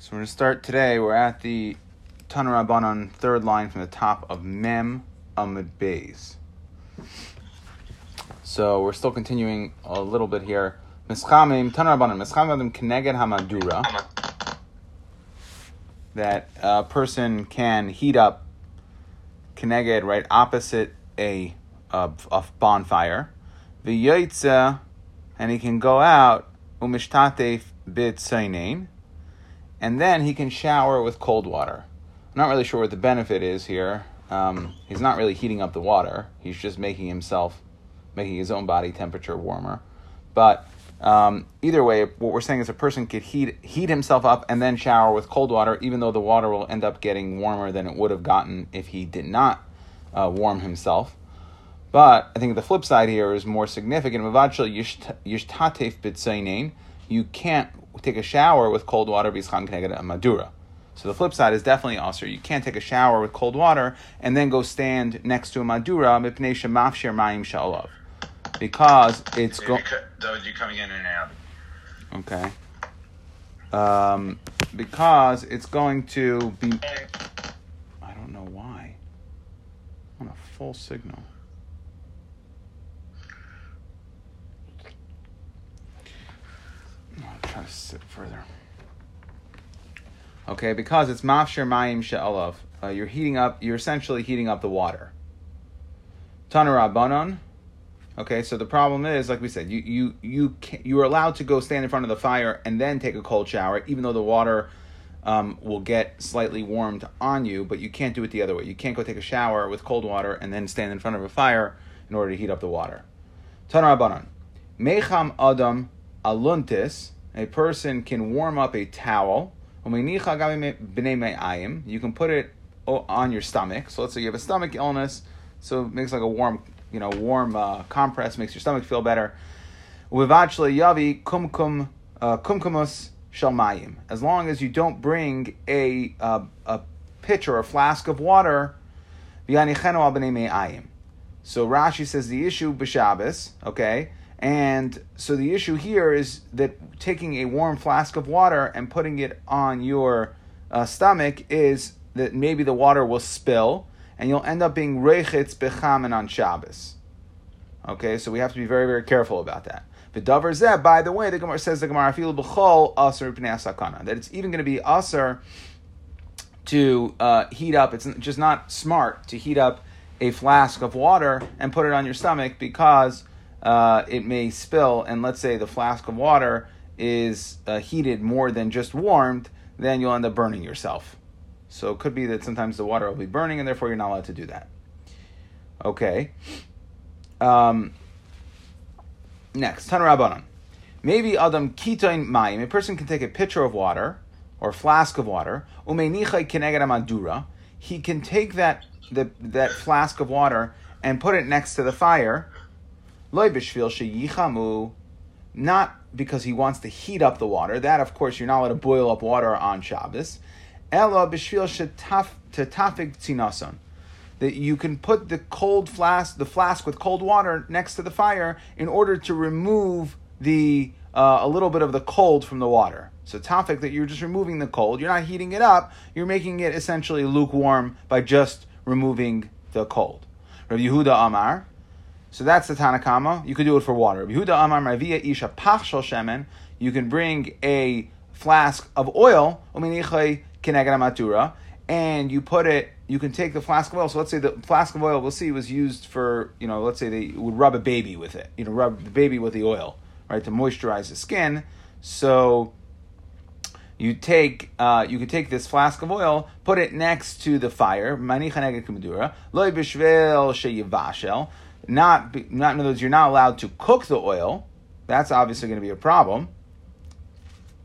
So we're going to start today. We're at the Tanarabanan third line from the top of Mem Amid Bays. So we're still continuing a little bit here. Mischamim Tanarabanan Mischamim Keneged Hamadura. That a person can heat up Keneged right opposite a, a, a bonfire. V'yoytza, and he can go out umishtatef bit and then he can shower with cold water. I'm not really sure what the benefit is here. Um, he's not really heating up the water. He's just making himself, making his own body temperature warmer. But um, either way, what we're saying is a person could heat heat himself up and then shower with cold water, even though the water will end up getting warmer than it would have gotten if he did not uh, warm himself. But I think the flip side here is more significant. You can't take a shower with cold water bischam keneged a madura. So the flip side is definitely also you can't take a shower with cold water and then go stand next to a madura mipnei shemafshir mayim shalav because it's going. Coming in and out. Okay. Um, because it's going to be. I don't know why. On a full signal. I'll try to sit further. Okay, because it's mafshir mayim she'alav. Uh, you're heating up. You're essentially heating up the water. Tanarabanon. Okay, so the problem is, like we said, you you you can, you are allowed to go stand in front of the fire and then take a cold shower, even though the water um, will get slightly warmed on you, but you can't do it the other way. You can't go take a shower with cold water and then stand in front of a fire in order to heat up the water. Tanarabanon. Mecham adam aluntis, a person can warm up a towel. You can put it on your stomach. So let's say you have a stomach illness, so it makes like a warm, you know, warm uh, compress, makes your stomach feel better. yavi kumkum kumkumus. As long as you don't bring a uh, a pitcher or a flask of water, so Rashi says the issue b'Shabbos, okay, and so the issue here is that taking a warm flask of water and putting it on your uh, stomach is that maybe the water will spill and you'll end up being rechitz bechamen on Shabbos. Okay, so we have to be very, very careful about that. The davar zeh, by the way, the Gemara says the Gemara feel b'chol aser sakana that it's even going to be aser to uh, heat up. It's just not smart to heat up a flask of water and put it on your stomach because uh, it may spill, and let's say the flask of water is uh, heated more than just warmed, then you'll end up burning yourself. So it could be that sometimes the water will be burning, and therefore you're not allowed to do that. Okay. Um, next, Tanarabanan. Maybe Adam Kitain Mayim, a person can take a pitcher of water or flask of water, Madura. He can take that, the, that flask of water and put it next to the fire not because he wants to heat up the water. That, of course, you're not allowed to boil up water on Shabbos. Ella b'shvil. That you can put the cold flask, the flask with cold water next to the fire in order to remove the uh, a little bit of the cold from the water. So tafik that you're just removing the cold. You're not heating it up. You're making it essentially lukewarm by just removing the cold. Rabbi Yehuda Amar, so that's the Tanakama. You could do it for water. You can bring a flask of oil, and you put it. You can take the flask of oil. So let's say the flask of oil we'll see was used for you know let's say they would rub a baby with it. You know, rub the baby with the oil, right, to moisturize the skin. So you take uh, you could take this flask of oil, put it next to the fire. Not, not in other words, you're not allowed to cook the oil. That's obviously going to be a problem.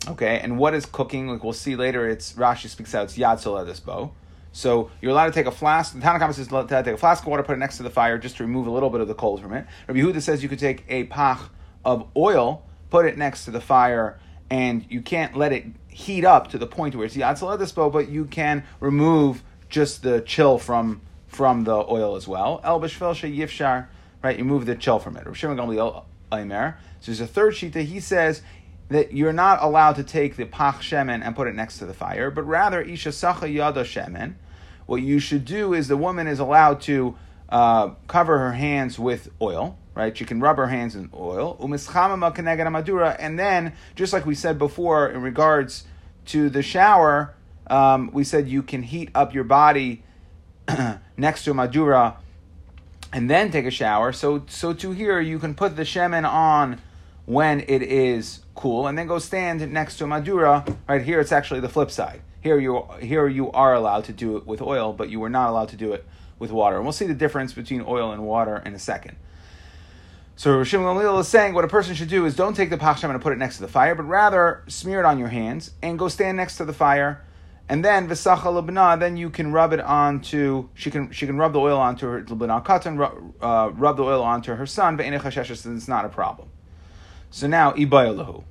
Okay, and what is cooking? Like we'll see later, it's Rashi speaks out. It's yad bow. So you're allowed to take a flask. The Tanakhama says to take a flask of water, put it next to the fire, just to remove a little bit of the cold from it. Rabbi Yehuda says you could take a pach of oil, put it next to the fire, and you can't let it heat up to the point where it's yad bow, but you can remove just the chill from from the oil as well. El b'shvel yifshar, right? You move the chill from it. Aimer. So there's a third that he says that you're not allowed to take the pach shemen and put it next to the fire, but rather isha sacha yada shemen. What you should do is the woman is allowed to uh, cover her hands with oil, right? She can rub her hands in oil. And then, just like we said before in regards to the shower, um, we said you can heat up your body next to a madura and then take a shower. So, so to here, you can put the shemen on when it is cool, and then go stand next to a madura. Right here, it's actually the flip side. Here you here you are allowed to do it with oil, but you were not allowed to do it with water. And we'll see the difference between oil and water in a second. So Rishim Gamliel is saying what a person should do is don't take the pachsham and put it next to the fire, but rather smear it on your hands and go stand next to the fire and then v'sacha lebna, then you can rub it onto she can she can rub the oil onto her lebna katan, uh, rub the oil onto her son, but it's not a problem. So now ibayalahu.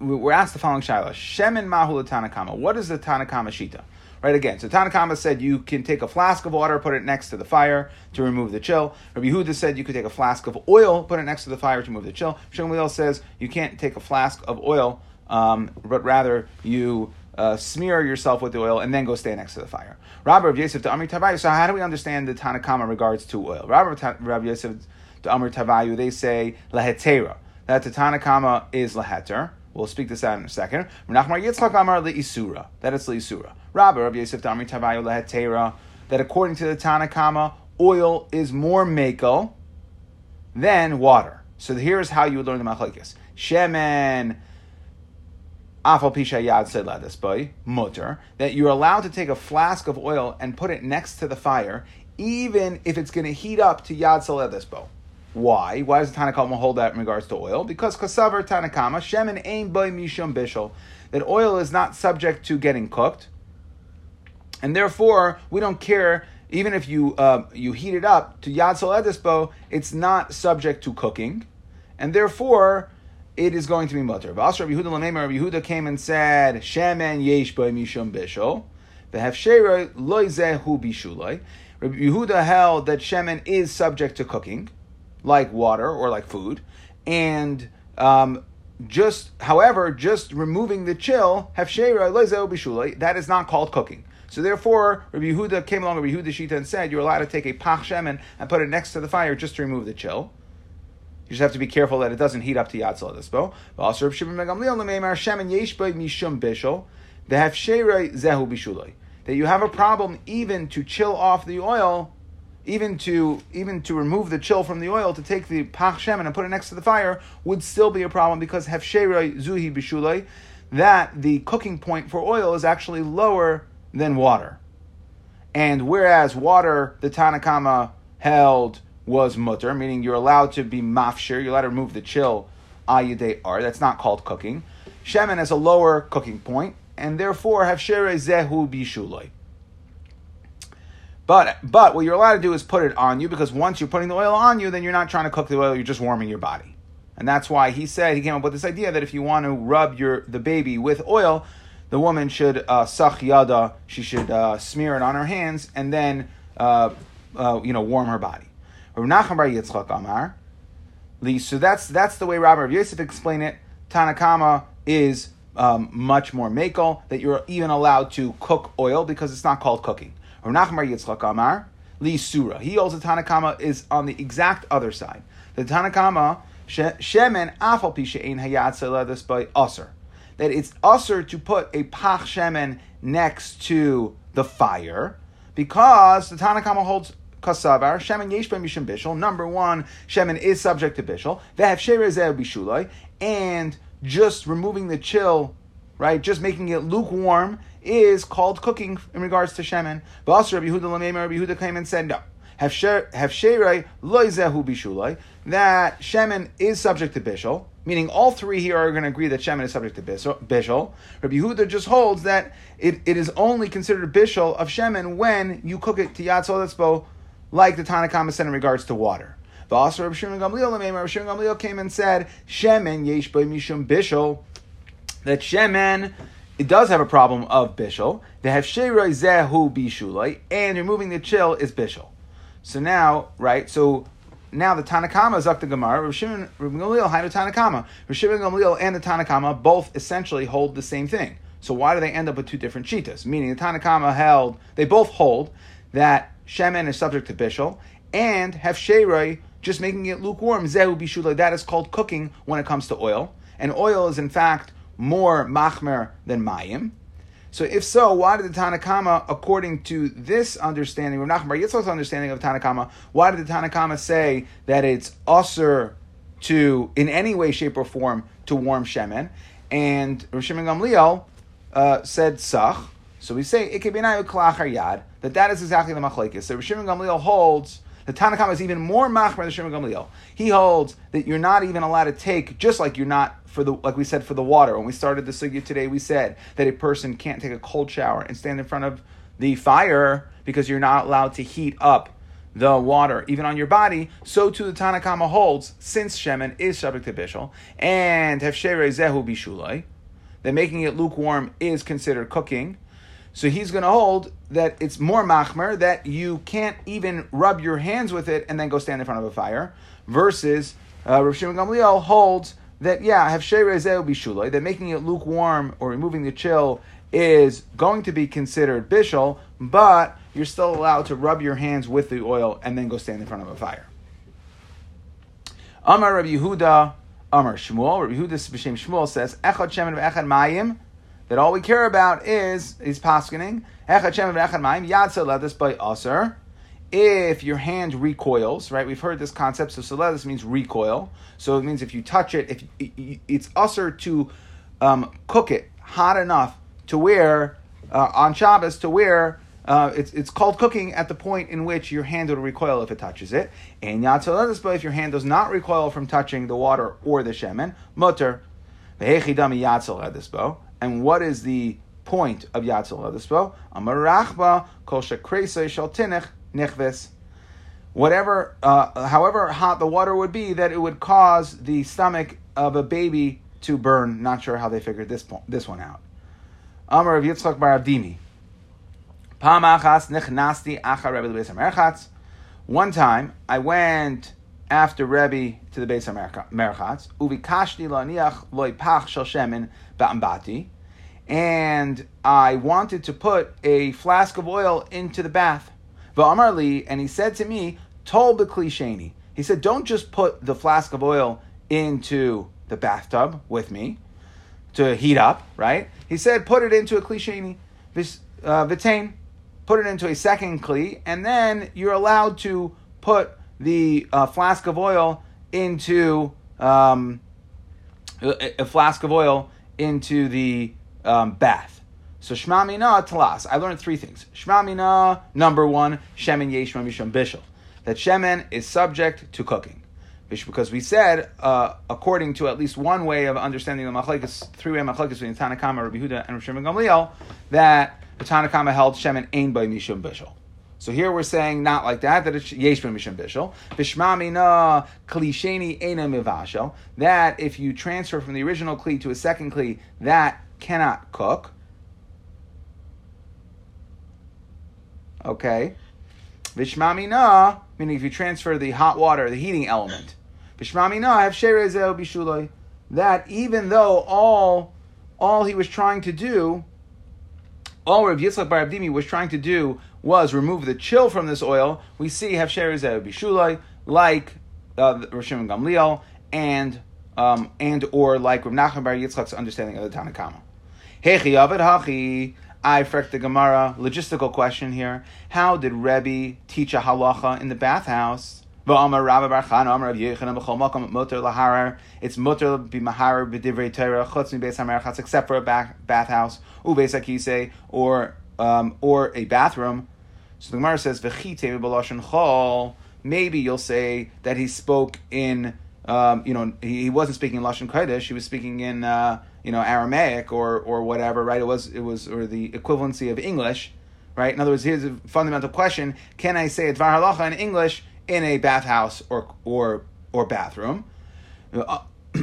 We're asked the following shaila: Shemin mahu Tanakama. What is the Tanakama shita? Right again. So Tanakama said you can take a flask of water, put it next to the fire to remove the chill. Rabbi Yehuda said you could take a flask of oil, put it next to the fire to remove the chill. Shmuel says you can't take a flask of oil, um, but rather you uh, smear yourself with the oil, and then go stand next to the fire. Rabbi Yosef to Amir Tavayu. So how do we understand the Tanakama regards to oil? Rabbi Yosef to Amir Tavayu, they say lahetera. That the Tanakama is laheter. We'll speak this out in a second. Menachmar Yitzchak Amar leisura. That it's leisura. Rabbi Yosef to Amir Tavayu lahetera. That according to the Tanakama, oil is more makel than water. So here's how you would learn the machlekes. Shemen Afal Pisha Yad said boy, mutter, that you're allowed to take a flask of oil and put it next to the fire, even if it's going to heat up to Yad Saledesbo. Why? Why does the Tanakama hold that in regards to oil? Because Kasavar Tanakama, Shemin Ain Boy Mishum Bishel, that oil is not subject to getting cooked, and therefore we don't care even if you uh, you heat it up to Yad Saledesbo, it's not subject to cooking, and therefore it is going to be mutter. V'asra Yehuda Lamemer, Yehuda came and said, Shemen yesh by mishum bishol, v'hefshera loy zehu bishulay. Rabbi Yehuda held that shemen is subject to cooking, like water or like food, and um, just, however, just removing the chill, hefshera loy zehu bishulay, that is not called cooking. So therefore, Rabbi Yehuda came along with Rabbi Yehuda Shita and said, you're allowed to take a pach shemen and put it next to the fire just to remove the chill. You just have to be careful that it doesn't heat up to Yatzal Dispo. Also, Reb Shimon Megamliel Lemeimar Yeshbay Mishum Sheirei Zehu Bishulay. That you have a problem even to chill off the oil, even to even to remove the chill from the oil, to take the Pach Shemen and put it next to the fire would still be a problem because Hefsherei Zuhi Bishulay, that the cooking point for oil is actually lower than water. And whereas water, the Tanakama held was mutter, meaning you're allowed to be mafshir, you're allowed to remove the chill ayude ar. That's not called cooking. Shemen has a lower cooking point, and therefore have shere zehu bishuloi. But but what you're allowed to do is put it on you because once you're putting the oil on you, then you're not trying to cook the oil, you're just warming your body. And that's why he said he came up with this idea that if you want to rub your the baby with oil, the woman should uh, yada, she should uh, smear it on her hands and then uh, uh, you know warm her body. Rav Bar Yitzchak Amar. So that's that's the way Rabbi Rav Yosef explained it. Tanakama is um, much more makel that you're even allowed to cook oil because it's not called cooking. Rav Bar Yitzchak Amar. Li Surah. He holds the Tanakama is on the exact other side. The Tanakama shemen afal pisha ein hayat this by usr. That it's usr to put a pach shemen next to the fire because the Tanakama holds kasavar shemen yesh mishum bishul. Number one, shemen is subject to bishul. Sherezer bishulai, and just removing the chill, right? Just making it lukewarm is called cooking in regards to shemen. But also Rabbi Yehuda Lameim Rabbi Yehuda came and said no. Have sherei loizehu bishulai that shemen is subject to bishul. Meaning, all three here are going to agree that shemen is subject to bishul. Rabbi Yehuda just holds that it, it is only considered bishul of shemen when you cook it to yatzol like the Tanakhama said in regards to water. The also Rav Shimon Gamliel, Rav Shimon Gamliel came and said, Shemen yesh mishum bishul, that Shemen, it does have a problem of bishul. They have sheiroi zehu bishulai, and removing the chill is bishul. So now, right, so now the Tanakama is up to Gemara. Rav Shimon Rav Gamliel had a. Rav Shimon Gamliel and the Tanakama both essentially hold the same thing. So why do they end up with two different shitas? Meaning the Tanakama held they both hold that shemen is subject to bishul and have sheiroi just making it lukewarm. Zehu bishula. That is called cooking when it comes to oil, and oil is in fact more machmer than mayim. So if so, why did the Tanakama, according to this understanding, Rav Nachman Yitzchak's understanding of Tanakama, why did the Tanakama say that it's usher to, in any way, shape, or form, to warm shemen? And Rav Shimon Gamliel uh, said sach. So we say it ikebinayu klachar yad that that is exactly the machlekes. So Rav Shimon Gamliel holds the Tanakama is even more machmer than Shimon Gamliel. He holds that you're not even allowed to take, just like you're not for the like we said for the water. When we started the sugya today, we said that a person can't take a cold shower and stand in front of the fire because you're not allowed to heat up the water, even on your body. So too the Tanakama holds, since Shemen is subject to Bishul, and Hefshere Zehu Bishulai, that making it lukewarm is considered cooking. So he's going to hold that it's more machmer, that you can't even rub your hands with it and then go stand in front of a fire, versus uh, Rav Shimon Gamliel holds that yeah, have sheirezeu bishuloi, that making it lukewarm or removing the chill is going to be considered bishul, but you're still allowed to rub your hands with the oil and then go stand in front of a fire. Amar Rabbi Yehuda, Amar Shmuel, Rabbi Yehuda Shmuel says, Echad Shemen v'Echad Mayim, that all we care about is, is paskening, if your hand recoils, right? We've heard this concept. So soledis means recoil. So it means if you touch it, if it's usher to um, cook it hot enough to where uh, on Shabbos to where uh, it's, it's called cooking at the point in which your hand will recoil if it touches it. And yatzoledis, but if your hand does not recoil from touching the water or the shemen, mutter. And what is the point of yatzoledisbo? Amarachba kol shekresa shal tinech nichvis. Whatever, uh, however hot the water would be, that it would cause the stomach of a baby to burn. Not sure how they figured this this one out. Amar of Yitzchak Bar Avdimi. One time, I went after Rebbe to the base of Merchatz. Uvikashni laniach loy pach shel shemen ba'ambati. And I wanted to put a flask of oil into the bath. Va'amar and he said to me, told the klisheni. He said, don't just put the flask of oil into the bathtub with me to heat up, right? He said, put it into a klisheni, uh, vitain, put it into a second kli, and then you're allowed to put the uh, flask of oil into um, a, a, flask of oil into the um, bath. So Shema Mina Talas. I learned three things. Shema Mina, number one, Shemen Yeshma Misham Bishel. That Shemen is subject to cooking. Because we said, uh, according to at least one way of understanding the Machlekes, three-way Machlekes between Tanakama, Rabbi Huda, and Rabbi Shimon Gamliel, that the Tanakama held Shemen Ein by Mishum Bishel. So here we're saying not like that, that it's Yesh Mishum Bishel. Bishma Mina Klisheni Eina Mivashel. That if you transfer from the original Kli to a second Kli, that cannot cook. Okay. Vishmamina, meaning if you transfer the hot water, the heating element. Vishmamina, have sherezeo bishuloi. That even though all all he was trying to do, all Rav Yitzchak Bar was trying to do was remove the chill from this oil, we see have sherezeo bishuloi, like uh, Shimon Gamliel, and um, and or like Rav Nachman Bar Yitzchak's understanding of the Tanakama. Hechi avid hachi. I freck the Gemara. Logistical question here. How did Rebbe teach a halacha in the bathhouse? It's mutter b'maharer b'divrei Torah except for a bathhouse akise or um, or a bathroom. So the Gemara says v'chite b'lashon chol. Maybe you'll say that he spoke in um, you know he, he wasn't speaking in lashon kodesh. He was speaking in uh, you know Aramaic or or whatever, right? It was it was or the equivalency of English, right? In other words, here's a fundamental question: Can I say a dvar halacha in English in a bathhouse or or or bathroom? Uh,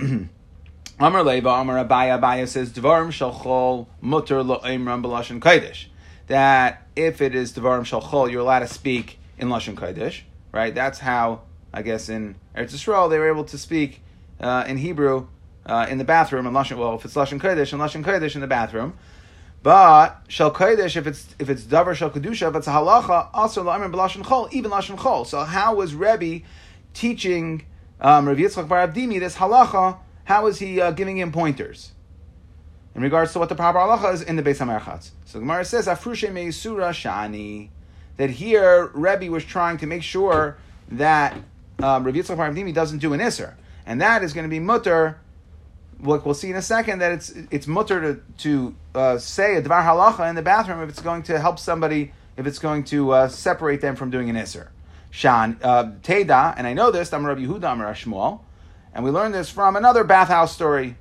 Amar Leva, Amar Abaya, Abaya says dvarim shalchol mutter lo'imram b'lashon kodesh. That if it is dvarim shalchol, you're allowed to speak in lashon kodesh, right? That's how I guess in Eretz Yisrael, they were able to speak uh, in Hebrew uh, in the bathroom and lashon. Well, if it's lashon kodesh and lashon kodesh in the bathroom, but shel kodesh if it's if it's davar shel kedusha, if it's a halacha, also la'amrim b'lashon chol, even lashon chol. So how was Rebbe teaching um, Rav Yitzchak Bar Abdimi this halacha? How was he uh, giving him pointers? In regards to what the proper halacha is in the Beis Hamerchatz. So the Gemara says, Afrushe meisura shani, that here Rebbe was trying to make sure that um, Rav Yitzchak Bar doesn't do an iser. And that is going to be mutter Look, we'll see in a second that it's it's mutter to, to uh, say a dvar halacha in the bathroom if it's going to help somebody, if it's going to uh, separate them from doing an iser. Shan uh, Teda, and I know this. I'm Rabbi Yehuda, I'm and we learned this from another bathhouse story.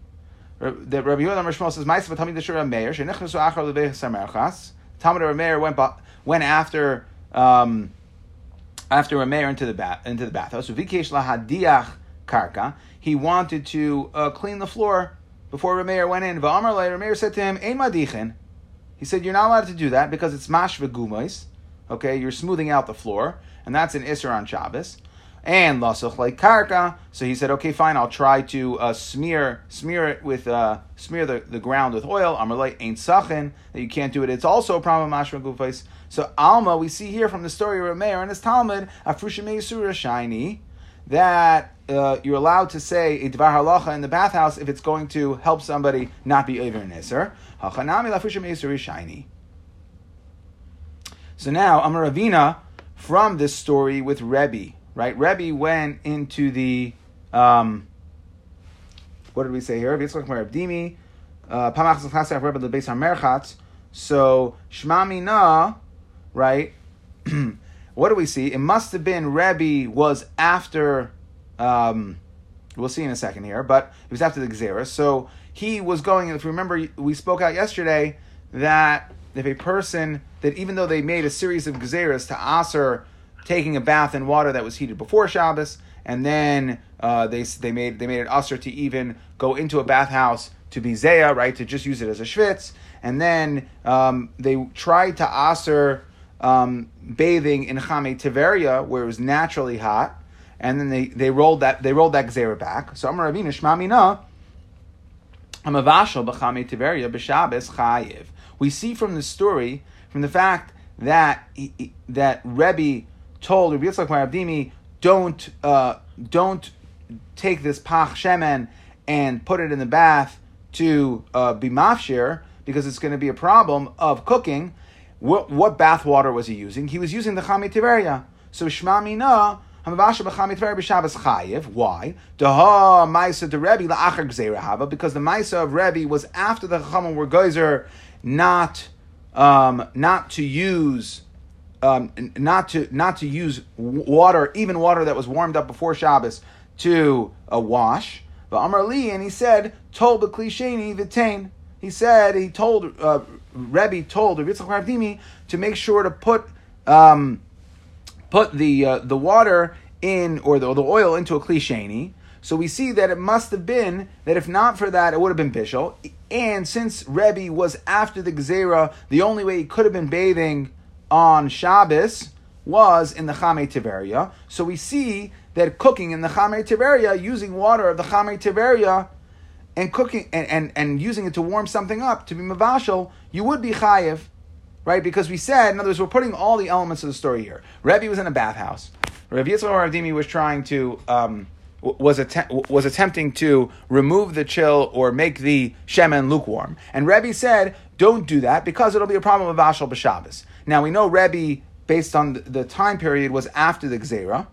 That Rabbi Yehuda Amar Shmuel says, "Ma'asav Talmid Shura Meir shenichnasu achar leveich samerchas." Talmud Rabbi Meir went went after um, after Rameir into the bath into the bathhouse. Vikesh lahadiach karka he wanted to uh, clean the floor before Rameir went in. Va'amar Rameir said to him, Ein madichin. He said, You're not allowed to do that because it's mash v'gumais. Okay, you're smoothing out the floor, and that's an Isser on Shabbos. And lasuch like karka. So he said, okay, fine, I'll try to uh, smear smear it with uh, smear the, the ground with oil. Amalei ain't sachin that you can't do it. It's also a problem mashma gufais. So Alma, we see here from the story of Rameir and his Talmud, afrushim surah shiny that uh, you're allowed to say a dvar halacha in the bathhouse if it's going to help somebody not be over niser. Hachanami lafushim shiny. So now Amaravina from this story with Rebbe, right? Rebbe went into the um, what did we say here? Uh, So Shmamina, right? what do we see? It must have been Rebbe was after. Um, we'll see in a second here, but it was after the Xeris. So he was going. If you remember, we spoke out yesterday that if a person that even though they made a series of Xeris to Aser taking a bath in water that was heated before Shabbos, and then uh, they they made they made it Aser to even go into a bathhouse to be Zaya, right, to just use it as a schwitz, and then um, they tried to Aser um, bathing in Chame Tiveria, where it was naturally hot, and then they, they rolled that they rolled that gzera back. So Amar Ravina Shmamina. We see from the story, from the fact that that Rebbe told Rabbi Yitzchak Abdimi, don't uh, don't take this pach shemen and put it in the bath to uh, be mafshir because it's going to be a problem of cooking. What, what bath water was he using? He was using the Chami Tiveria. So Shma Mina, Hamavasha b'Chami Tiveria b'Shabbos Chayiv. Why? Because the Maisa of Rebbe was after the Chachamim were geyser not, um, not to use um, not to not to use water, even water that was warmed up before Shabbos, to a wash. But Amar Li, and he said, told the klisheni vitain. He said he told uh, Rebbe told Yitzchak Ravdimi to make sure to put um, put the uh, the water in or the, the oil into a klisheni. So we see that it must have been that if not for that, it would have been bishul. And since Rebbe was after the gezerah, the only way he could have been bathing on Shabbos was in the Chame Tiveria. So we see that cooking in the Chame Tiveria, using water of the Chame Tiveria, and cooking and, and, and using it to warm something up to be mavashal, you would be chayiv, right? Because we said, in other words, we're putting all the elements of the story here. Rebbe was in a bathhouse. Rabbi Yitzchak Ravdimi was trying to um, was att- was attempting to remove the chill or make the shemen lukewarm, and Rebbe said, "Don't do that because it'll be a problem of Ashal b'Shabbos." Now we know Rebbe, based on the time period, was after the Gzera,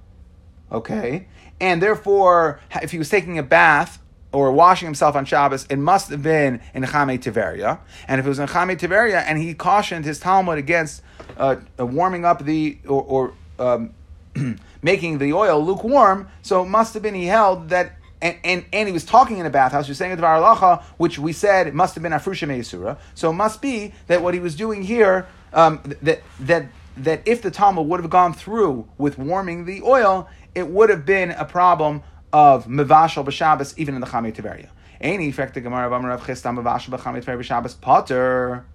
okay, and therefore, if he was taking a bath or washing himself on Shabbos, it must have been in Chame Tiveria. And if it was in Chame Tiveria, and he cautioned his Talmud against uh, uh, warming up the or, or um, making the oil lukewarm, so it must have been he held that. And, and, and he was talking in a bathhouse. He was saying a Alacha, which we said must have been Afrusha Meisura. So it must be that what he was doing here, um, that that that if the Talmud would have gone through with warming the oil, it would have been a problem of mevashal b'Shabbos even in the Chamei Tiveria. Any effect the Gemara of Amarav Chistam mevashal b'Chamei Tiveria b'Shabbos potter.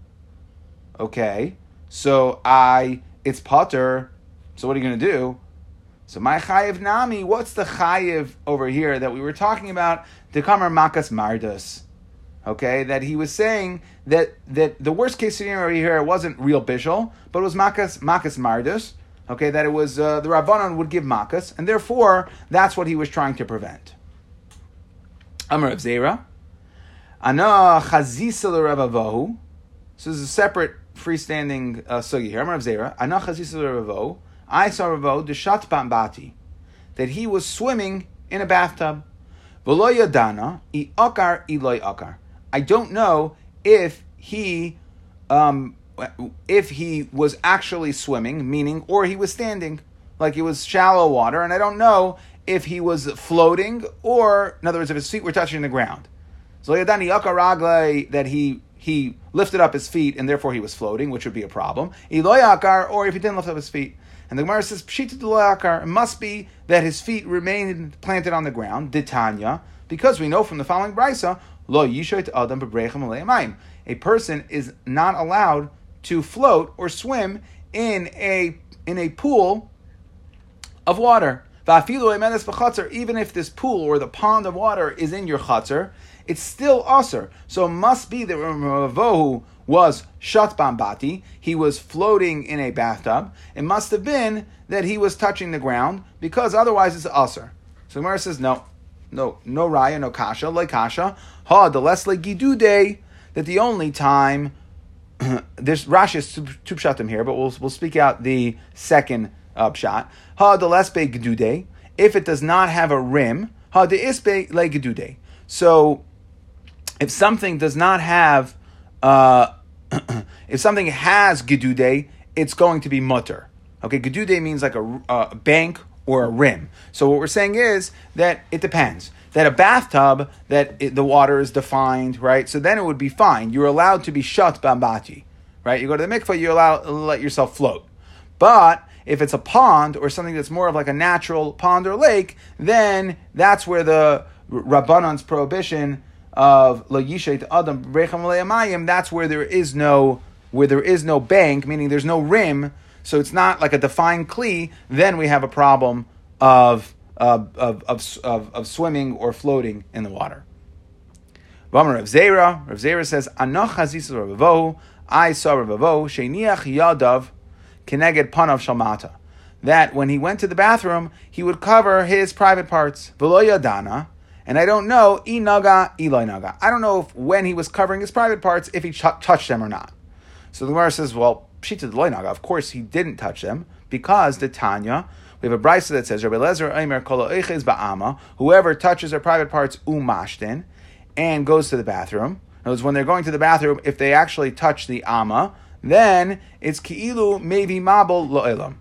Okay, so I it's potter. So what are you going to do? So my chayiv nami, what's the chayiv over here that we were talking about? Dekamar makas mardus. Okay, that he was saying that that the worst case scenario here wasn't real bishul, but it was makas makas mardus. Okay, that it was uh, the rabbanon would give makas, and therefore that's what he was trying to prevent. Amar of Zera, ana chazisa l'ravavu. So this is a separate freestanding uh, sugi here. Amar of Zera, ana chazisa l'ravavu. I saw Ravo deshat bambati, that he was swimming in a bathtub. V'lo yadana i akar iloy akar. I don't know if he, um, if he was actually swimming, meaning, or he was standing, like it was shallow water, and I don't know if he was floating, or in other words, if his feet were touching the ground. So that he he lifted up his feet and therefore he was floating, which would be a problem. Iloy akar, or if he didn't lift up his feet. And the Gemara says, Pshita It must be that his feet remained planted on the ground, Ditanya, because we know from the following brisa, Lo Yishoit Adam Bebrechem A person is not allowed to float or swim in a in a pool of water. Even if this pool or the pond of water is in your chatzar, it's still usr. So it must be that Ravohu was Shat Bambati, he was floating in a bathtub. It must have been that he was touching the ground, because otherwise it's Aser. So Gemara says, no, no, no Raya, no Kasha, like Kasha. Ha, the less like Gidude, that the only time, there's Rashi is two pshatim here, but we'll, we'll speak out the second uh, pshat. Ha, the less be Gidude, if it does not have a rim, ha, the isbe le Gidude. So, if something does not have uh, if something has gedude, it's going to be mutter. Okay, gedude means like a, a bank or a rim. So what we're saying is that it depends. That a bathtub, that it, the water is defined, right? So then it would be fine. You're allowed to be shut bambati, right? You go to the mikvah, you allow let yourself float. But if it's a pond or something that's more of like a natural pond or lake, then that's where the rabbanon's prohibition of lo yishet adam brechem that's where there is no where there is no bank, meaning there's no rim, so it's not like a defined kli. Then we have a problem of of, of, of, of, swimming or floating in the water. Rav Zera, Rav Zera says, Anoch I saw Ravo, Sheiniach Yadav, Keneged Panav Shalmata. That when he went to the bathroom, he would cover his private parts. Velo Yadana, and I don't know, inaga, Eloi. I don't know if when he was covering his private parts, if he ch- touched them or not. So the Gemara says, well, pshita naga. Of course, he didn't touch them because the Tanya. We have a brisa that says, Rabbi Lezer Eimer Kolo Ba'ama, whoever touches their private parts umashtin and goes to the bathroom. In when they're going to the bathroom, if they actually touch the ama, then it's ki'ilu maybe mabel lo'elam.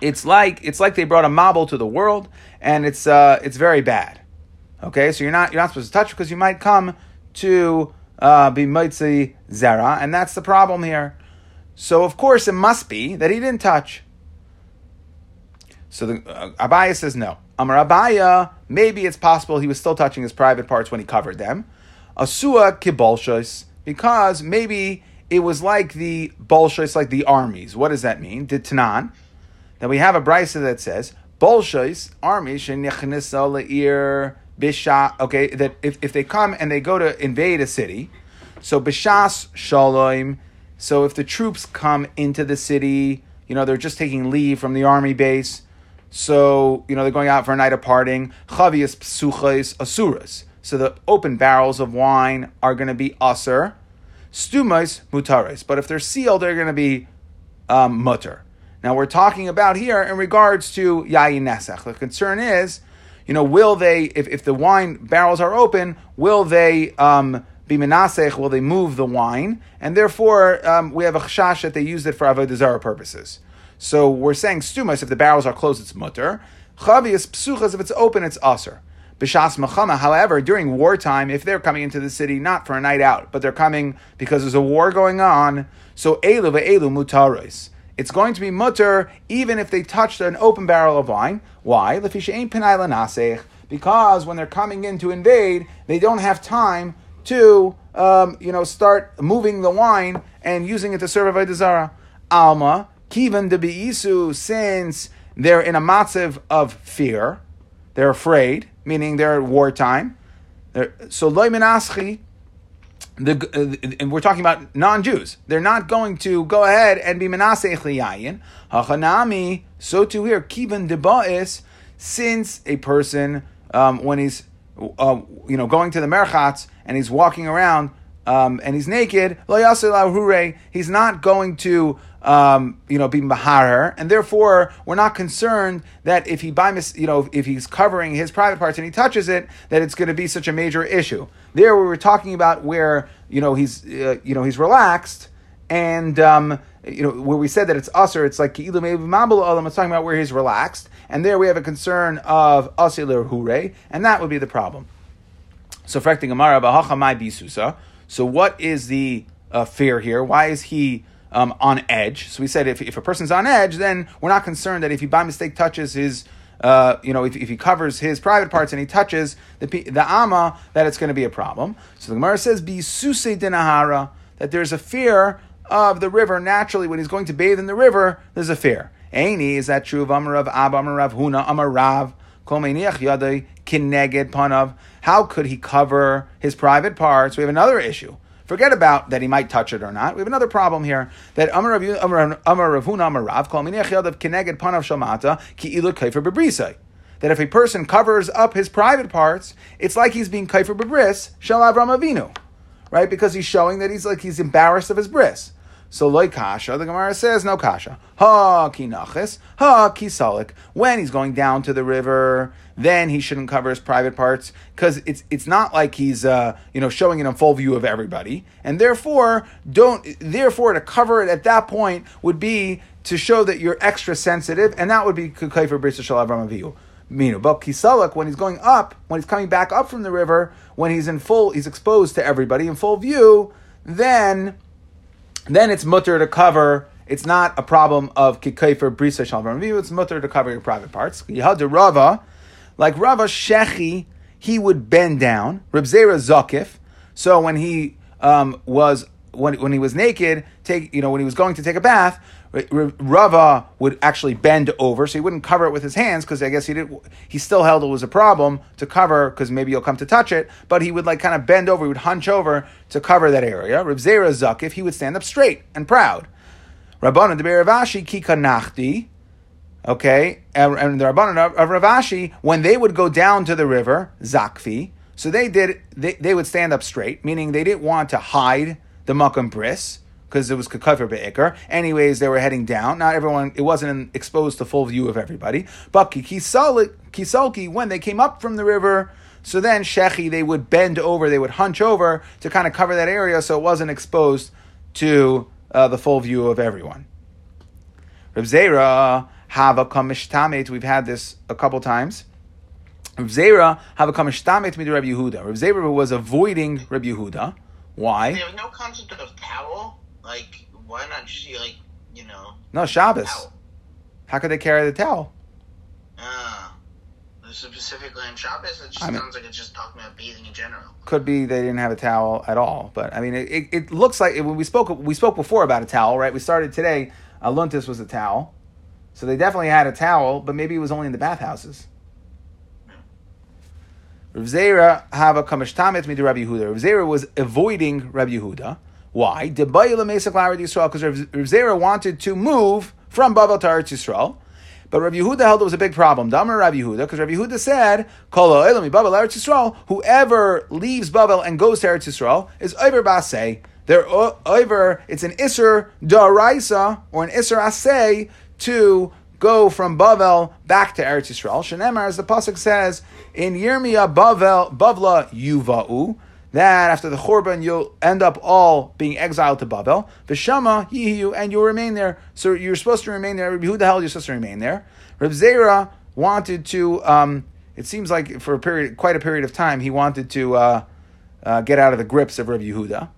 It's like it's like they brought a mabel to the world, and it's uh, it's very bad. Okay, so you're not you're not supposed to touch because you might come to uh, be mitzi zera, and that's the problem here. So of course it must be that he didn't touch. So the uh, Abaya says no. Amar Abaya, maybe it's possible he was still touching his private parts when he covered them. Asua kibolshos, because maybe it was like the bolshos, like the armies. What does that mean? Did Tanan? That we have a brisa that says bolshos armies shenichnisal leir Bisha, okay, that if, if they come and they go to invade a city, so Bishas Shalom, so if the troops come into the city, you know, they're just taking leave from the army base, so, you know, they're going out for a night of partying, Chavias Psuchais Asuras. So the open barrels of wine are going to be Asur, Stumais Mutares. But if they're sealed, they're going to be um, Mutter. Now we're talking about here in regards to Yayin Nesach. The concern is you know, will they, if, if the wine barrels are open, will they um, be menasech, will they move the wine? And therefore, um, we have a chash that they use it for avodah purposes. So we're saying stumas, if the barrels are closed, it's mutter. Chavias psuchas, if it's open, it's aser. B'shas machama, however, during wartime, if they're coming into the city not for a night out, but they're coming because there's a war going on, so elu ve'elu mutaris it's going to be mutter even if they touched an open barrel of wine. Why? Because when they're coming in to invade, they don't have time to um, you know start moving the wine and using it to serve a zara. Alma kivan de beisu since they're in a matziv of fear. They're afraid, meaning they're at wartime. They're, so loy menaschi, the, uh, and we're talking about non-Jews. They're not going to go ahead and be menaseh chliyayin. Hachanami, so to here, kivan deba'is, since a person, um, when he's, uh, you know, going to the merchatz and he's walking around um, and he's naked, he's not going to um, you know, be maharer, and therefore we're not concerned that if he by mis- you know, if he's covering his private parts and he touches it, that it's going to be such a major issue. There, we were talking about where you know he's uh, you know he's relaxed, and um, you know where we said that it's usher, it's like it's talking about where he's relaxed, and there we have a concern of asilir hure, and that would be the problem. So, frekting Gemara b'hachamai bisusa. So, what is the uh, fear here? Why is he um, on edge. So we said if, if a person's on edge, then we're not concerned that if he by mistake touches his, uh, you know, if, if he covers his private parts and he touches the the ama, that it's going to be a problem. So the Gemara says, "Be suse dinahara," that there's a fear of the river naturally when he's going to bathe in the river. There's a fear. Aini is that true of Amarav Ab Amarav Huna Amarav How could he cover his private parts? We have another issue. Forget about that he might touch it or not. We have another problem here that. That if a person covers up his private parts, it's like he's being Kaifer Bebris Shal Avram Avinu, right? Because he's showing that he's like he's embarrassed of his bris. So loy kasha, the Gemara says no kasha. Ha kinachis, ha kisalik. When he's going down to the river, then he shouldn't cover his private parts because it's it's not like he's uh, you know showing it in full view of everybody, and therefore don't therefore to cover it at that point would be to show that you're extra sensitive, and that would be kukayfer brisa shal avram avihu. Minu. But kisalak, when he's going up, when he's coming back up from the river, when he's in full, he's exposed to everybody in full view, then then it's mutter to cover. It's not a problem of kikayfer brisa shalvam It's mutter to cover your private parts. Yihad Rava, like Rava Shechi, he would bend down. Reb Zera Zakif. So when he um, was when, when he was naked, take you know when he was going to take a bath, Rava would actually bend over, so he wouldn't cover it with his hands because I guess he did. He still held it was a problem to cover because maybe you'll come to touch it. But he would like kind of bend over, he would hunch over to cover that area. Reb Zera Zakif, he would stand up straight and proud. Rabbanan de Ravashi Kika Nachdi. Okay, and, and the Rabbanan of Ravashi, when they would go down to the river, Zakfi, so they did, they, they would stand up straight, meaning they didn't want to hide the Makam Bris because it was kakaver be'ikar. Anyways, they were heading down. Not everyone, it wasn't exposed to full view of everybody. But kisalki, when they came up from the river, so then shechi, they would bend over, they would hunch over to kind of cover that area so it wasn't exposed to uh, the full view of everyone. Reb Zera, have a kamishtamet, we've had this a couple times. Reb Zera, have a kamishtamet mid Reb Yehuda. Reb Zera was avoiding Reb Yehuda. Why? There was no concept of towel. Like, why not just like you know? No Shabbos. Towel? How could they carry the towel? Uh, specifically on Shabbos, it just I mean, sounds like it's just talking about bathing in general. Could be they didn't have a towel at all, but I mean, it, it, it looks like when we spoke we spoke before about a towel, right? We started today. Aluntis was a towel, so they definitely had a towel, but maybe it was only in the bathhouses. Rav Zera have a kamishtamet midi Rabbi Yehuda. Rav Zera was avoiding Rabbi Yehuda. Why? Because Rav Zera wanted to move from Babel to Eretz Yisrael. But Rabbi Yehuda held it was a big problem. Damar Rabbi Yehuda, because Rabbi Yehuda said, whoever leaves Babel and goes to Eretz Yisrael is over basei. They're uh, over, it's an Isser Daraisa or an Isser Asay to go from Babel back to Eretz Yisrael. Shenemar, as the Pasuk says, in Yirmiyah Bavel, Bavla Yuva'u, that after the Churban you'll end up all being exiled to Babel. Vishama Yihiyu, and you'll remain there. So you're supposed to remain there. Who the hell are you're supposed to remain there? Reb Zera wanted to. Um, it seems like for a period, quite a period of time, he wanted to uh, uh, get out of the grips of Reb Yehuda.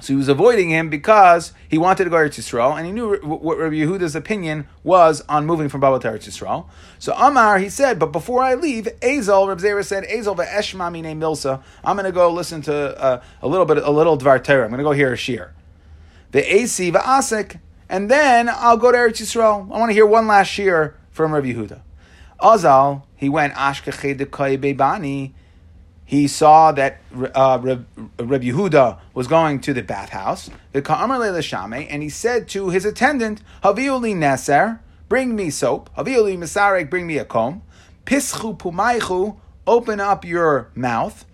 So he was avoiding him because he wanted to go to Yisrael, and he knew what Rabbi Yehuda's opinion was on moving from Babel to Eretz Yisrael. So Amar, he said, but before I leave, Azel, Rabbi Zera said, Azel ve'eshma mine milsa. I'm going to go listen to uh, a little bit, a little Dvar Torah. I'm going to go hear a shir. The AC ve'asek, and then I'll go to Eretz Yisrael. I want to hear one last shir from Rabbi Yehuda. Azal, he went Ashkechei Bebani. He saw that uh, Rabbi Yehuda was going to the bathhouse, the Ka'amar Shame, and he said to his attendant, Haviuli Neser, bring me soap. Haviuli Masarek, bring me a comb. Pischu Pumaichu, open up your mouth.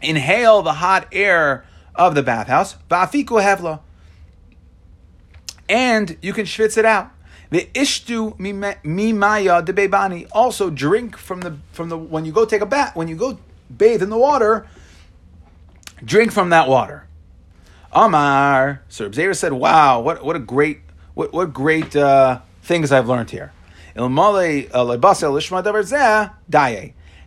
Inhale the hot air of the bathhouse. Va'afiku Hevla. And you can schwitz it out. The ishtu mimaya debebani. Also drink from the from the when you go take a bath when you go bathe in the water, drink from that water. Amar. So Zera said, "Wow, what what a great what what great uh, things I've learned here." Uh,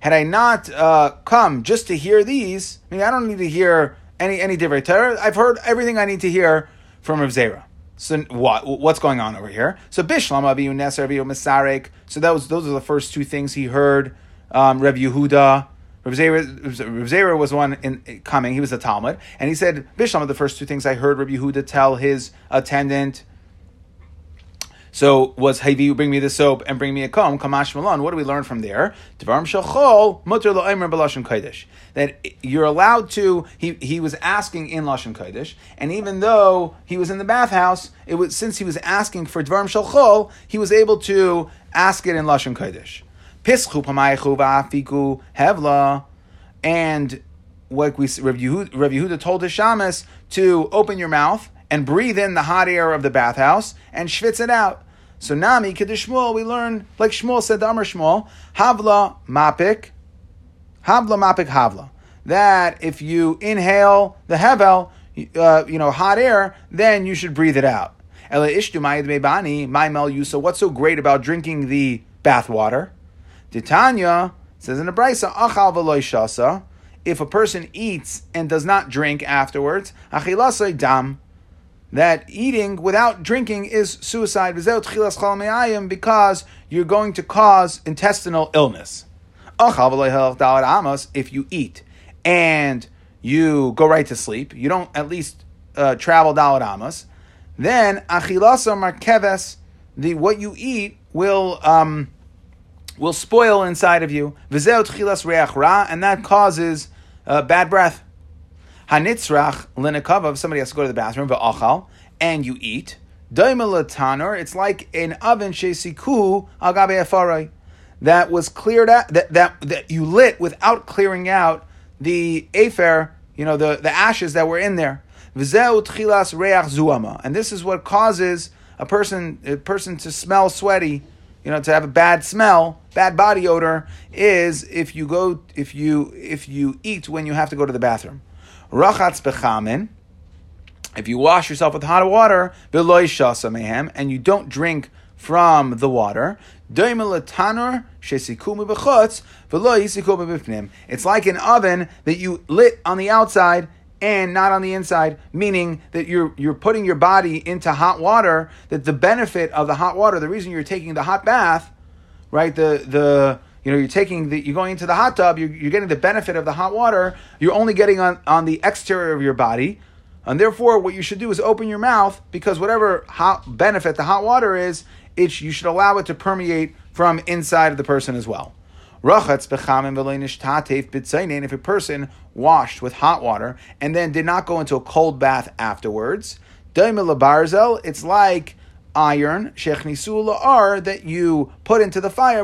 Had I not uh, come just to hear these, I mean, I don't need to hear any any different Torah. I've heard everything I need to hear from Rav Zera. So what what's going on over here? So Bishlam Aviyu Neser Aviyu Masarek. So those those are the first two things he heard. Um, Rev Yehuda. Rav Zera was one in, coming. He was a Talmud, and he said Bishlam. The first two things I heard Rabbi Yehuda tell his attendant. So was Havi, bring me the soap and bring me a comb, Kamash Malon. What do we learn from there? That you're allowed to, he, he was asking in Lashon Kodesh, and even though he was in the bathhouse, it was since he was asking for Dvarim Shachol, he was able to ask it in Lashon Kodesh. Va'afiku Hevla, and like we Rav Yehuda, told his shamas to open your mouth and breathe in the hot air of the bathhouse and schwitz it out. So Nami Shmuel, we learn like Shmuel said Amr Shmuel, Havla Mapik, Havla Mapik Havla. That if you inhale the Hevel, uh, you know, hot air, then you should breathe it out. Ela Ishtu Mayed Mebani, Maimel Yusa. What's so great about drinking the bath water? Titania says in the Brisa, Achal shasa. If a person eats and does not drink afterwards, achilasai dam that eating without drinking is suicide because you're going to cause intestinal illness. If you eat and you go right to sleep, you don't at least uh, travel dalad amas, then achilasa markeves, the what you eat will um, will spoil inside of you. and that causes uh, bad breath. Hanitzrach linakavav, somebody has to go to the bathroom, but achal, and you eat. Daimalatanor, it's like an oven shesiku agabe that was cleared out, that, that, that you lit without clearing out the afer, you know, the, the ashes that were in there. And this is what causes a person, a person to smell sweaty, you know, to have a bad smell, bad body odor, is if you go, if you, if you eat when you have to go to the bathroom. Rachatz bechamin. If you wash yourself with hot water, and you don't drink from the water, it's like an oven that you lit on the outside and not on the inside, meaning that you're you're putting your body into hot water. That the benefit of the hot water, the reason you're taking the hot bath, right? The the you know, you're taking the, you're going into the hot tub, you're, you're getting the benefit of the hot water, you're only getting on, on the exterior of your body. And therefore, what you should do is open your mouth because whatever hot benefit the hot water is, it, you should allow it to permeate from inside of the person as well. If a person washed with hot water and then did not go into a cold bath afterwards, it's like iron are that you put into the fire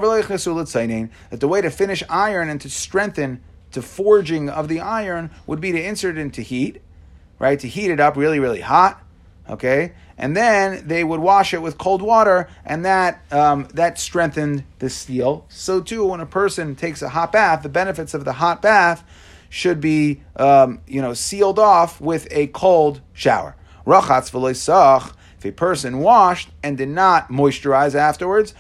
that the way to finish iron and to strengthen to forging of the iron would be to insert it into heat right? To heat it up really really hot okay and then they would wash it with cold water and that um, that strengthened the steel so too when a person takes a hot bath the benefits of the hot bath should be um, you know sealed off with a cold shower rachatz if a person washed and did not moisturize afterwards,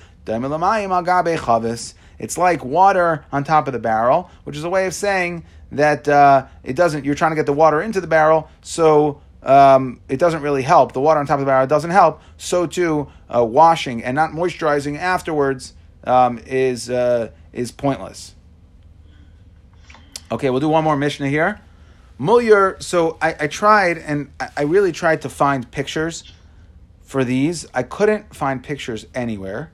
it's like water on top of the barrel, which is a way of saying that uh, it doesn't. You're trying to get the water into the barrel, so um, it doesn't really help. The water on top of the barrel doesn't help. So too, uh, washing and not moisturizing afterwards um, is uh, is pointless. Okay, we'll do one more Mishnah here. Muller. So I, I tried, and I, I really tried to find pictures for these. I couldn't find pictures anywhere.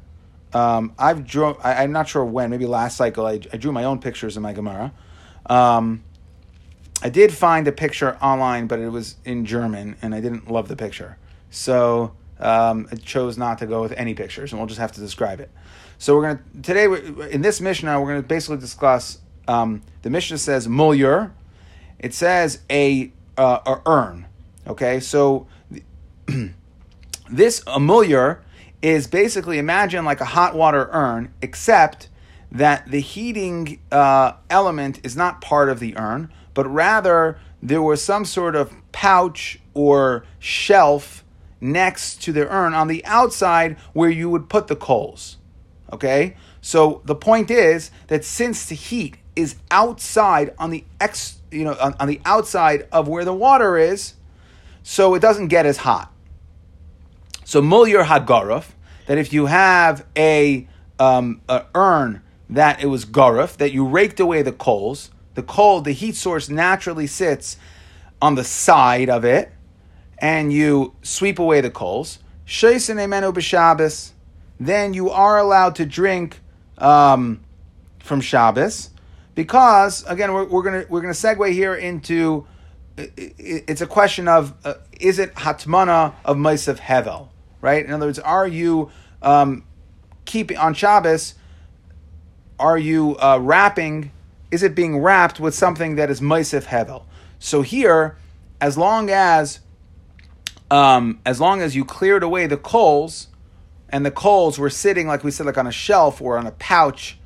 um, I've drew. I, am not sure when. Maybe last cycle, I, I, drew my own pictures in my Gemara. Um, I did find a picture online, but it was in German, and I didn't love the picture. So um, I chose not to go with any pictures, and we'll just have to describe it. So we're gonna today in this Mishnah we're gonna basically discuss. Um, the Mishnah says mulyur. It says a, uh, a urn. Okay, so this a mulyur is basically imagine like a hot water urn, except that the heating uh, element is not part of the urn, but rather there was some sort of pouch or shelf next to the urn on the outside where you would put the coals. Okay? So the point is that since the heat is outside on the ex, you know, on, on the outside of where the water is, so it doesn't get as hot. So mulyur hagaruf, that if you have a, um, a urn that it was garuf, that you raked away the coals, the coal, the heat source naturally sits on the side of it, and you sweep away the coals. Then you are allowed to drink um, from Shabbos, because again we're, we're gonna we're gonna segue here into it's a question of uh, is it hatmana of Maisav Hevel, right? In other words, are you um, keeping on Shabbos? Are you uh, wrapping? Is it being wrapped with something that is Maisav Hevel? So here, as long as um, as long as you cleared away the coals, and the coals were sitting like we said, like on a shelf or on a pouch,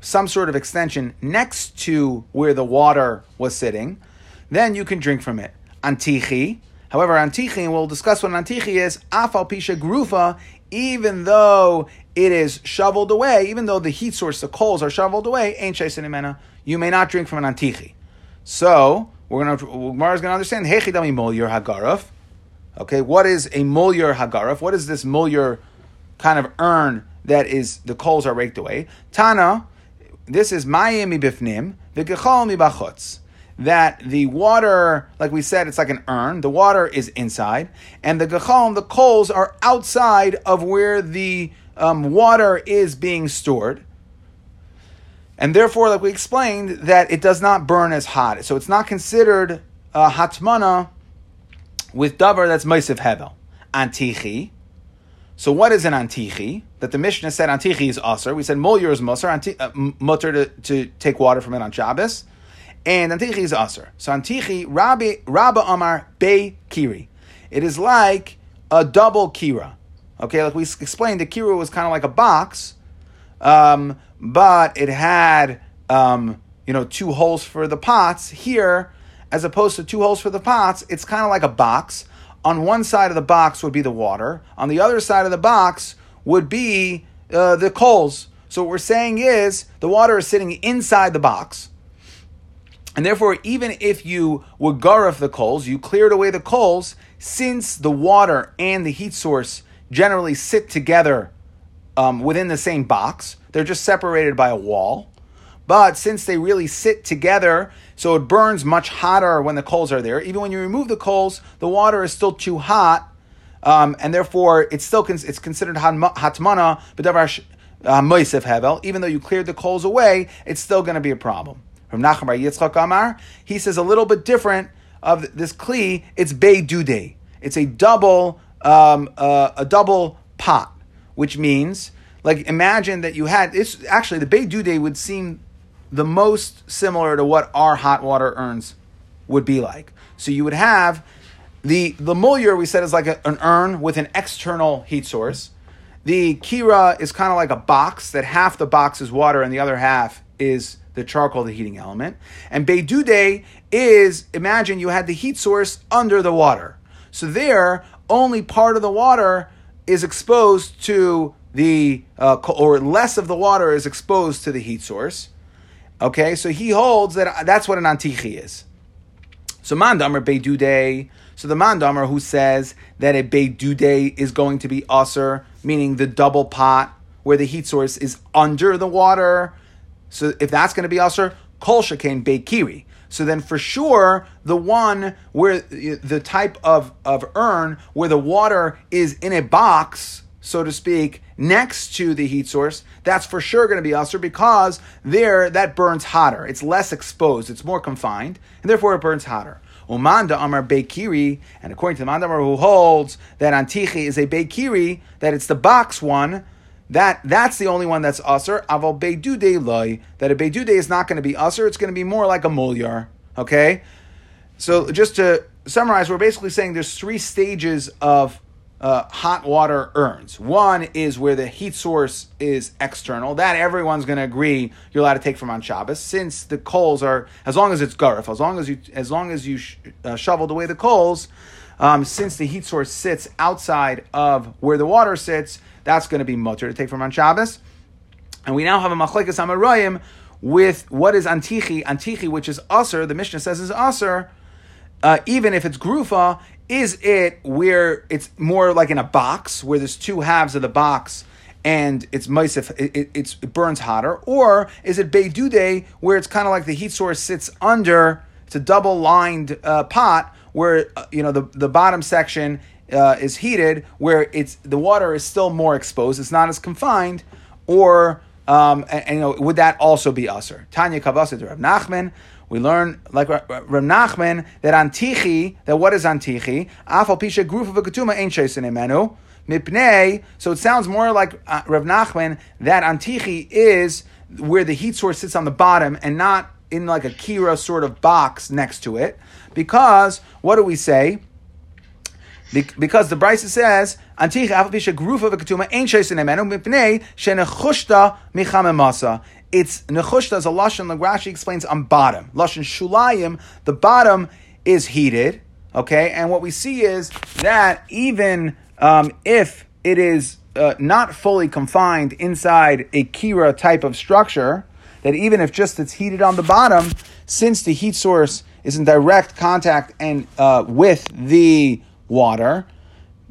some sort of extension next to where the water was sitting then you can drink from it. Antichi. However, antichi, and we'll discuss what an antichi is, afal pisha grufa, even though it is shoveled away, even though the heat source, the coals are shoveled away, ain't shaisinimena, you may not drink from an antichi. So, we're going to, Gemara is going to understand, hechidami mulyur hagaraf. Okay, what is a mulyur hagaraf? What is this mulyur kind of urn that is, the coals are raked away? Tana, this is mayim bifnim, v'gechal bachutz that the water, like we said, it's like an urn. The water is inside, and the gachal, the coals, are outside of where the um, water is being stored. And therefore, like we explained, that it does not burn as hot. So it's not considered a hatmana with davar that's meisiv hevel. Antichi. So what is an antichi? That the Mishnah said antichi is aser. We said mulyur is musar, anti, uh, mutter to, to take water from it on Shabbos and Antichi is Aser. So Antichi, Rabbi, Rabba Amar Be Kiri. It is like a double Kira. Okay, like we explained, the Kira was kind of like a box, um, but it had, um, you know, two holes for the pots. Here, as opposed to two holes for the pots, it's kind of like a box. On one side of the box would be the water. On the other side of the box would be uh, the coals. So what we're saying is the water is sitting inside the box and therefore, even if you would garif the coals, you cleared away the coals, since the water and the heat source generally sit together um, within the same box, they're just separated by a wall. But since they really sit together, so it burns much hotter when the coals are there. Even when you remove the coals, the water is still too hot, um, and therefore it's still it's considered hatmana, but uh, hevel. Even though you cleared the coals away, it's still going to be a problem. From Nachman Bar Yitzchak Amar, he says a little bit different of this kli. It's Bei Dude. It's a double, um, uh, a double pot, which means like imagine that you had this. Actually, the Bei Dude would seem the most similar to what our hot water urns would be like. So you would have the the mulyur we said is like a, an urn with an external heat source. The kira is kind of like a box that half the box is water and the other half is the charcoal, the heating element. And Beidude is, imagine you had the heat source under the water. So there, only part of the water is exposed to the, uh, or less of the water is exposed to the heat source. Okay, so he holds that that's what an antichi is. So mandamer beidude. So the mandamer who says that a beidude is going to be usher, meaning the double pot where the heat source is under the water, so if that's going to be Aser, Kol Shekain Beikiri. So then for sure, the one where the type of, of urn where the water is in a box, so to speak, next to the heat source, that's for sure going to be usr because there that burns hotter. It's less exposed, it's more confined, and therefore it burns hotter. Umanda Amar Bekiri, and according to the Mandamar who holds that Antichi is a Bekiri, that it's the box one, that that's the only one that's usr. Aval Beidude loy, that a Beidude is not going to be usr, it's going to be more like a mulyar. Okay? So just to summarize, we're basically saying there's three stages of uh, hot water urns. One is where the heat source is external. That everyone's going to agree you're allowed to take from on Shabbos, since the coals are as long as it's garif, as long as you as long as you sh- uh, shoveled away the coals. Um, since the heat source sits outside of where the water sits, that's going to be mutter to take from on Shabbos. And we now have a machlekes amarayim with what is antichi, antichi, which is usr. The Mishnah says is usr. Uh, even if it's grufa, is it where it's more like in a box where there's two halves of the box and it's moisif, it, it, it burns hotter, or is it beidude where it's kind of like the heat source sits under? It's a double lined uh, pot where uh, you know the the bottom section uh, is heated, where it's the water is still more exposed. It's not as confined, or um, and, and, you know would that also be usher? Tanya Kavasa to Rav Nachman. We learn, like Rav Nachman, that Antichi, that what is Antichi? Afal Pisha Gruf of a Ketuma ain't chasing Emenu. Mipnei, so it sounds more like uh, Rav Nachman that Antichi is where the heat source sits on the bottom and not in like a Kira sort of box next to it. Because, what do we say? Because the Brisa says, Antich Afapisha Grufa Vikatuma ain't Shason Emenu Mipnei Shenechushta Michamemasa it's nechushta as a lashon. Like Rashi explains on bottom lashon shulayim. The bottom is heated. Okay, and what we see is that even um, if it is uh, not fully confined inside a kira type of structure, that even if just it's heated on the bottom, since the heat source is in direct contact and uh, with the water,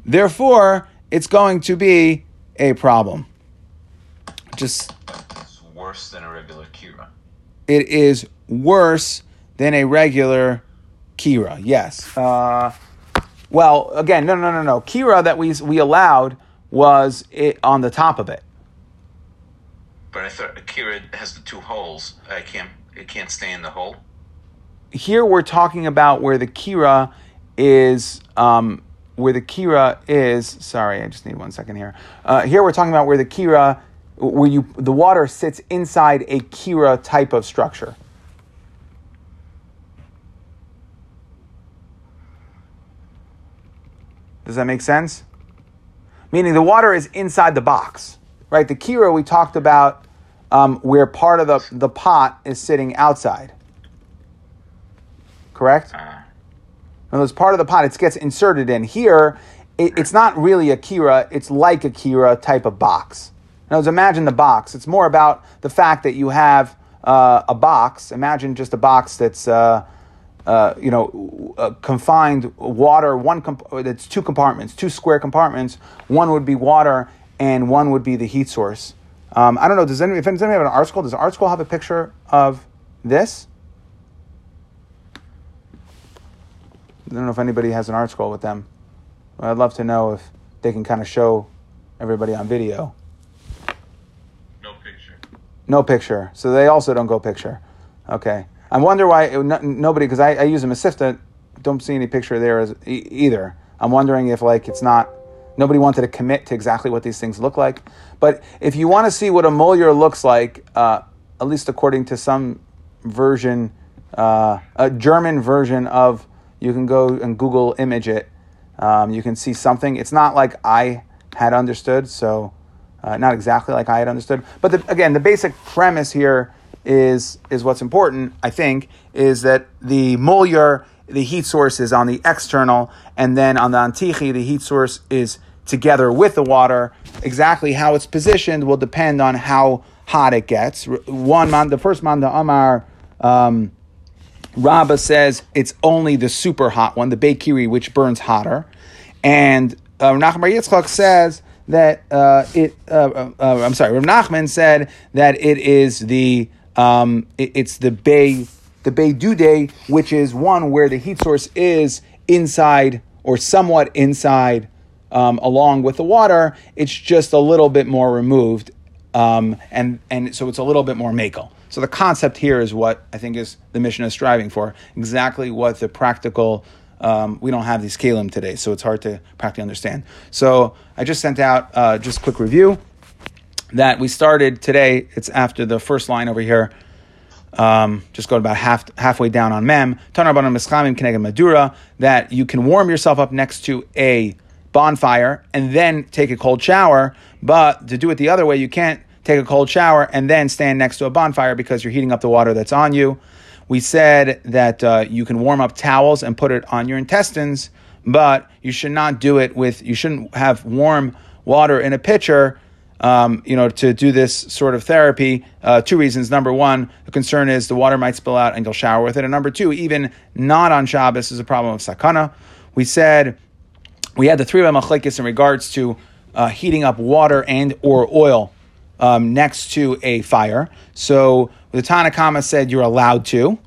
therefore it's going to be a problem. Just worse than a regular kira. It is worse than a regular kira. Yes. Uh, well, again, no, no, no, no. Kira that we we allowed was it on the top of it. But I thought a kira has the two holes. I can't. It can't stay in the hole. Here we're talking about where the kira is. Um, where the kira is. Sorry, I just need one second here. Uh, here we're talking about where the kira where you the water sits inside a kira type of structure. Does that make sense? Meaning the water is inside the box, right? The kira we talked about um, where part of the, the pot is sitting outside. Correct? And as part of the pot, it gets inserted in. Here, it, it's not really a kira, it's like a kira type of box. Now, imagine the box. It's more about the fact that you have uh, a box. Imagine just a box that's, uh, uh, you know, uh, confined water. One comp- it's two compartments, two square compartments. One would be water, and one would be the heat source. Um, I don't know. Does anyone, if anybody have an ArtScroll, does ArtScroll have a picture of this? Don't know if anybody has an ArtScroll with them. I'd love to know if they can kind of show everybody on video. No picture. No picture. So they also don't go picture. Okay. I wonder why it, no, nobody, because I, I, use a Mesivta, don't see any picture there as, e- either. I'm wondering if like it's not, nobody wanted to commit to exactly what these things look like. But if you want to see what a mulyar looks like, uh, at least according to some version, uh, a German version of, you can go and Google image it. Um, you can see something. It's not like I had understood, so uh, not exactly like I had understood, but the, again, the basic premise here is is what's important. I think is that the mulyar, the heat source is on the external, and then on the antichi, the heat source is together with the water. Exactly how it's positioned will depend on how hot it gets. One man, the first man, the Amar. Um, Rabbah says it's only the super hot one, the Bekiri, which burns hotter. And uh, Nachman Yitzchak says that uh, it. Uh, uh, uh, I'm sorry. Rav Nachman said that it is the um, it, it's the bay the bay dude, which is one where the heat source is inside or somewhat inside um, along with the water. It's just a little bit more removed, um, and and so it's a little bit more makel. So the concept here is what I think is the mission is striving for. Exactly what the practical. Um, we don't have these kalim today, so it's hard to practically understand. So I just sent out uh, just quick review that we started today. It's after the first line over here. Um, just go about half halfway down on mem. Madura that you can warm yourself up next to a bonfire and then take a cold shower. But to do it the other way, you can't take a cold shower and then stand next to a bonfire because you're heating up the water that's on you. We said that uh, you can warm up towels and put it on your intestines, but you should not do it with. You shouldn't have warm water in a pitcher um, you know, to do this sort of therapy. Uh, two reasons. Number one, the concern is the water might spill out and you'll shower with it. And number two, even not on Shabbos is a problem of sakana. We said we had the three of machlekes in regards to uh, heating up water and or oil um, next to a fire. So the Tanakama said you're allowed to.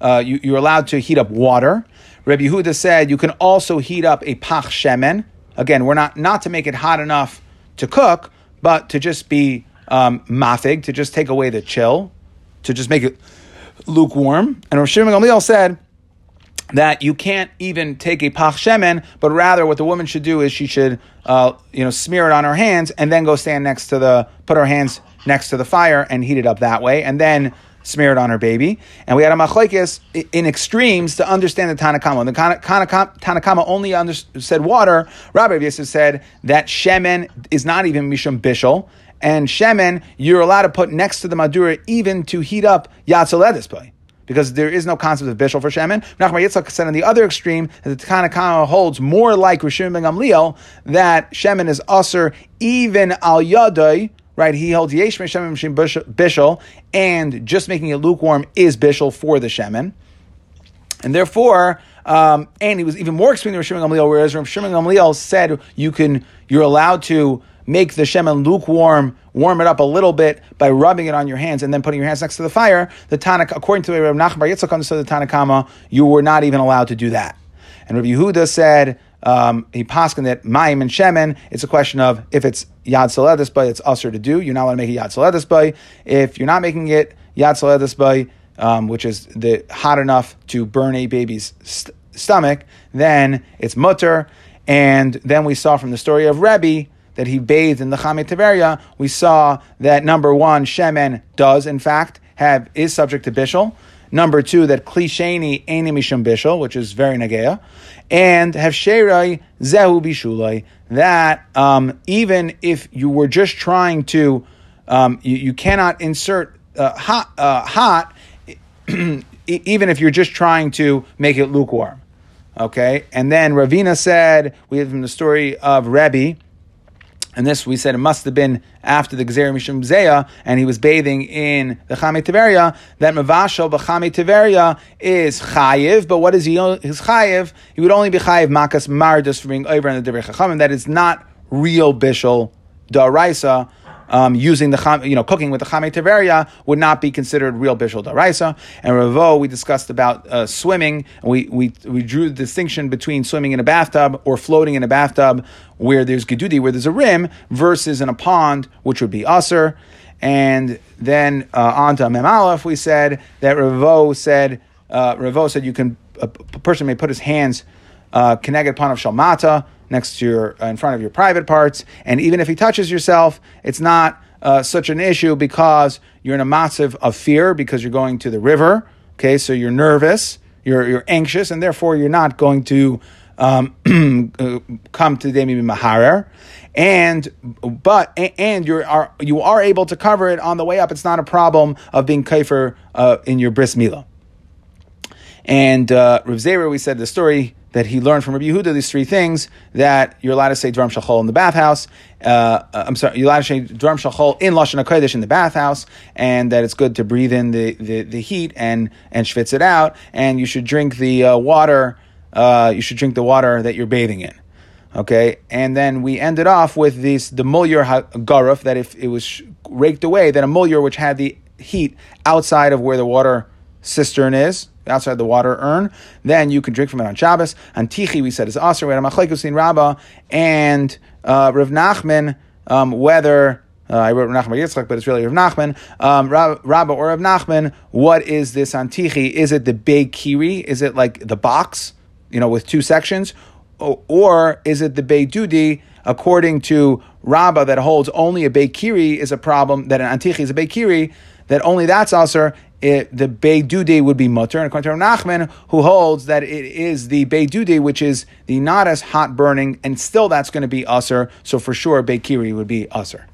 Uh, you, are allowed to heat up water. Rabbi Yehuda said you can also heat up a pach shemen. Again, we're not not to make it hot enough to cook, but to just be um, mafig, to just take away the chill, to just make it lukewarm. And Rosh Gamliel said that you can't even take a pach shemen, but rather what the woman should do is she should, uh, you know, smear it on her hands and then go stand next to the, put her hands next to the fire and heat it up that way, and then smear it on her baby. And we had a machlekes in extremes to understand the Tanakama. The Tanakama only under, said water. Rabbi Yosef said that shemen is not even mishum bishul. And shemen, you're allowed to put next to the madura even to heat up yatzaledis by because there is no concept of bishul for shemen. Nachman Yitzchak said on the other extreme that the Tanakama holds more like Rishon ben Gamliel that shemen is usher even al yadai right? He holds yesh meshem bishul, and just making it lukewarm is bishul for the shemen, and therefore, um, and he was even more extreme than Shimon Gamliel, whereas Shimon Gamliel said you can, you're allowed to make the shemen lukewarm, warm it up a little bit by rubbing it on your hands and then putting your hands next to the fire. The Tanakh, according to Rabbi Nachman Bar Yitzchak understood the Tanakhama, you were not even allowed to do that. And Rabbi Yehuda said um, he paskin that mayim and shemen. It's a question of if it's yad saledis by, it's usher to do. You're not allowed to make it yad saledis by. If you're not making it yad saledis by, um, which is the hot enough to burn a baby's st- stomach, then it's mutter. And then we saw from the story of Rebbe that he bathed in the Chame Tiberia. We saw that number one, shemen does in fact have is subject to bishul. Number two, that klisheni eni mishum bishul, which is very nagea, and hefsherai zehu bishulai. That um, even if you were just trying to, um, you, you, cannot insert uh, hot, uh, hot even if you're just trying to make it lukewarm. Okay, and then Ravina said, we have from the story of Rebbe and this we said it must have been after the Gzer Mishum Zeya, and he was bathing in the Chame Tiveria, that Mavashal B'Chame Tiveria is Chayiv, but what is he, his Chayiv? He would only be Chayiv Makas Mardus for being over in the Devrei Chachamim, that is not real Bishul Daraisa, um, using the you know cooking with the chame teveria would not be considered real bishul daraisa. And Ravo, we discussed about uh, swimming. We, we we drew the distinction between swimming in a bathtub or floating in a bathtub where there's gedudi, where there's a rim, versus in a pond, which would be usr. And then uh, on to Mem Aleph, we said that Ravo said uh, Ravo said you can a, a person may put his hands uh, connected upon of shalmata next to your uh, in front of your private parts, and even if he touches yourself, it's not uh, such an issue because you're in a massive of fear because you're going to the river. Okay, so you're nervous, you're you're anxious, and therefore you're not going to um, come to Demi Maharer. And but and you are you are able to cover it on the way up. It's not a problem of being kaifer uh, in your bris milah. And uh, Rav Zera, we said the story that he learned from Rabbi Yehuda these three things that you're allowed to say Dram Shachol in the bathhouse. Uh, I'm sorry, you're allowed to say Dram Shachol in Lashon HaKodesh in the bathhouse, and that it's good to breathe in the, the, the heat and, and schwitz it out, and you should drink the uh, water, uh, you should drink the water that you're bathing in. Okay, and then we ended off with this the mulyar garuf that if it was raked away, then a mulyar which had the heat outside of where the water cistern is, outside the water urn, then you can drink from it on Shabbos. Antichi, we said, is aser. We had a machlekes in Rabbah and uh, Rav Nachman, um, whether uh, I wrote Nachman Yitzchak, but it's really Rav Nachman. Um, Rabbah or Rav Nachman, what is this antichi? Is it the big kiri? Is it like the box, you know, with two sections? Or is it the Beidudi, according to Rabbah, that holds only a Beikiri is a problem, that an Antichi is a Beikiri, that only that's also it, the Beidudi would be mutter, and according to Nachman, who holds that it is the Beidudi, which is the not as hot burning, and still that's going to be usr. So for sure, Beikiri would be usr.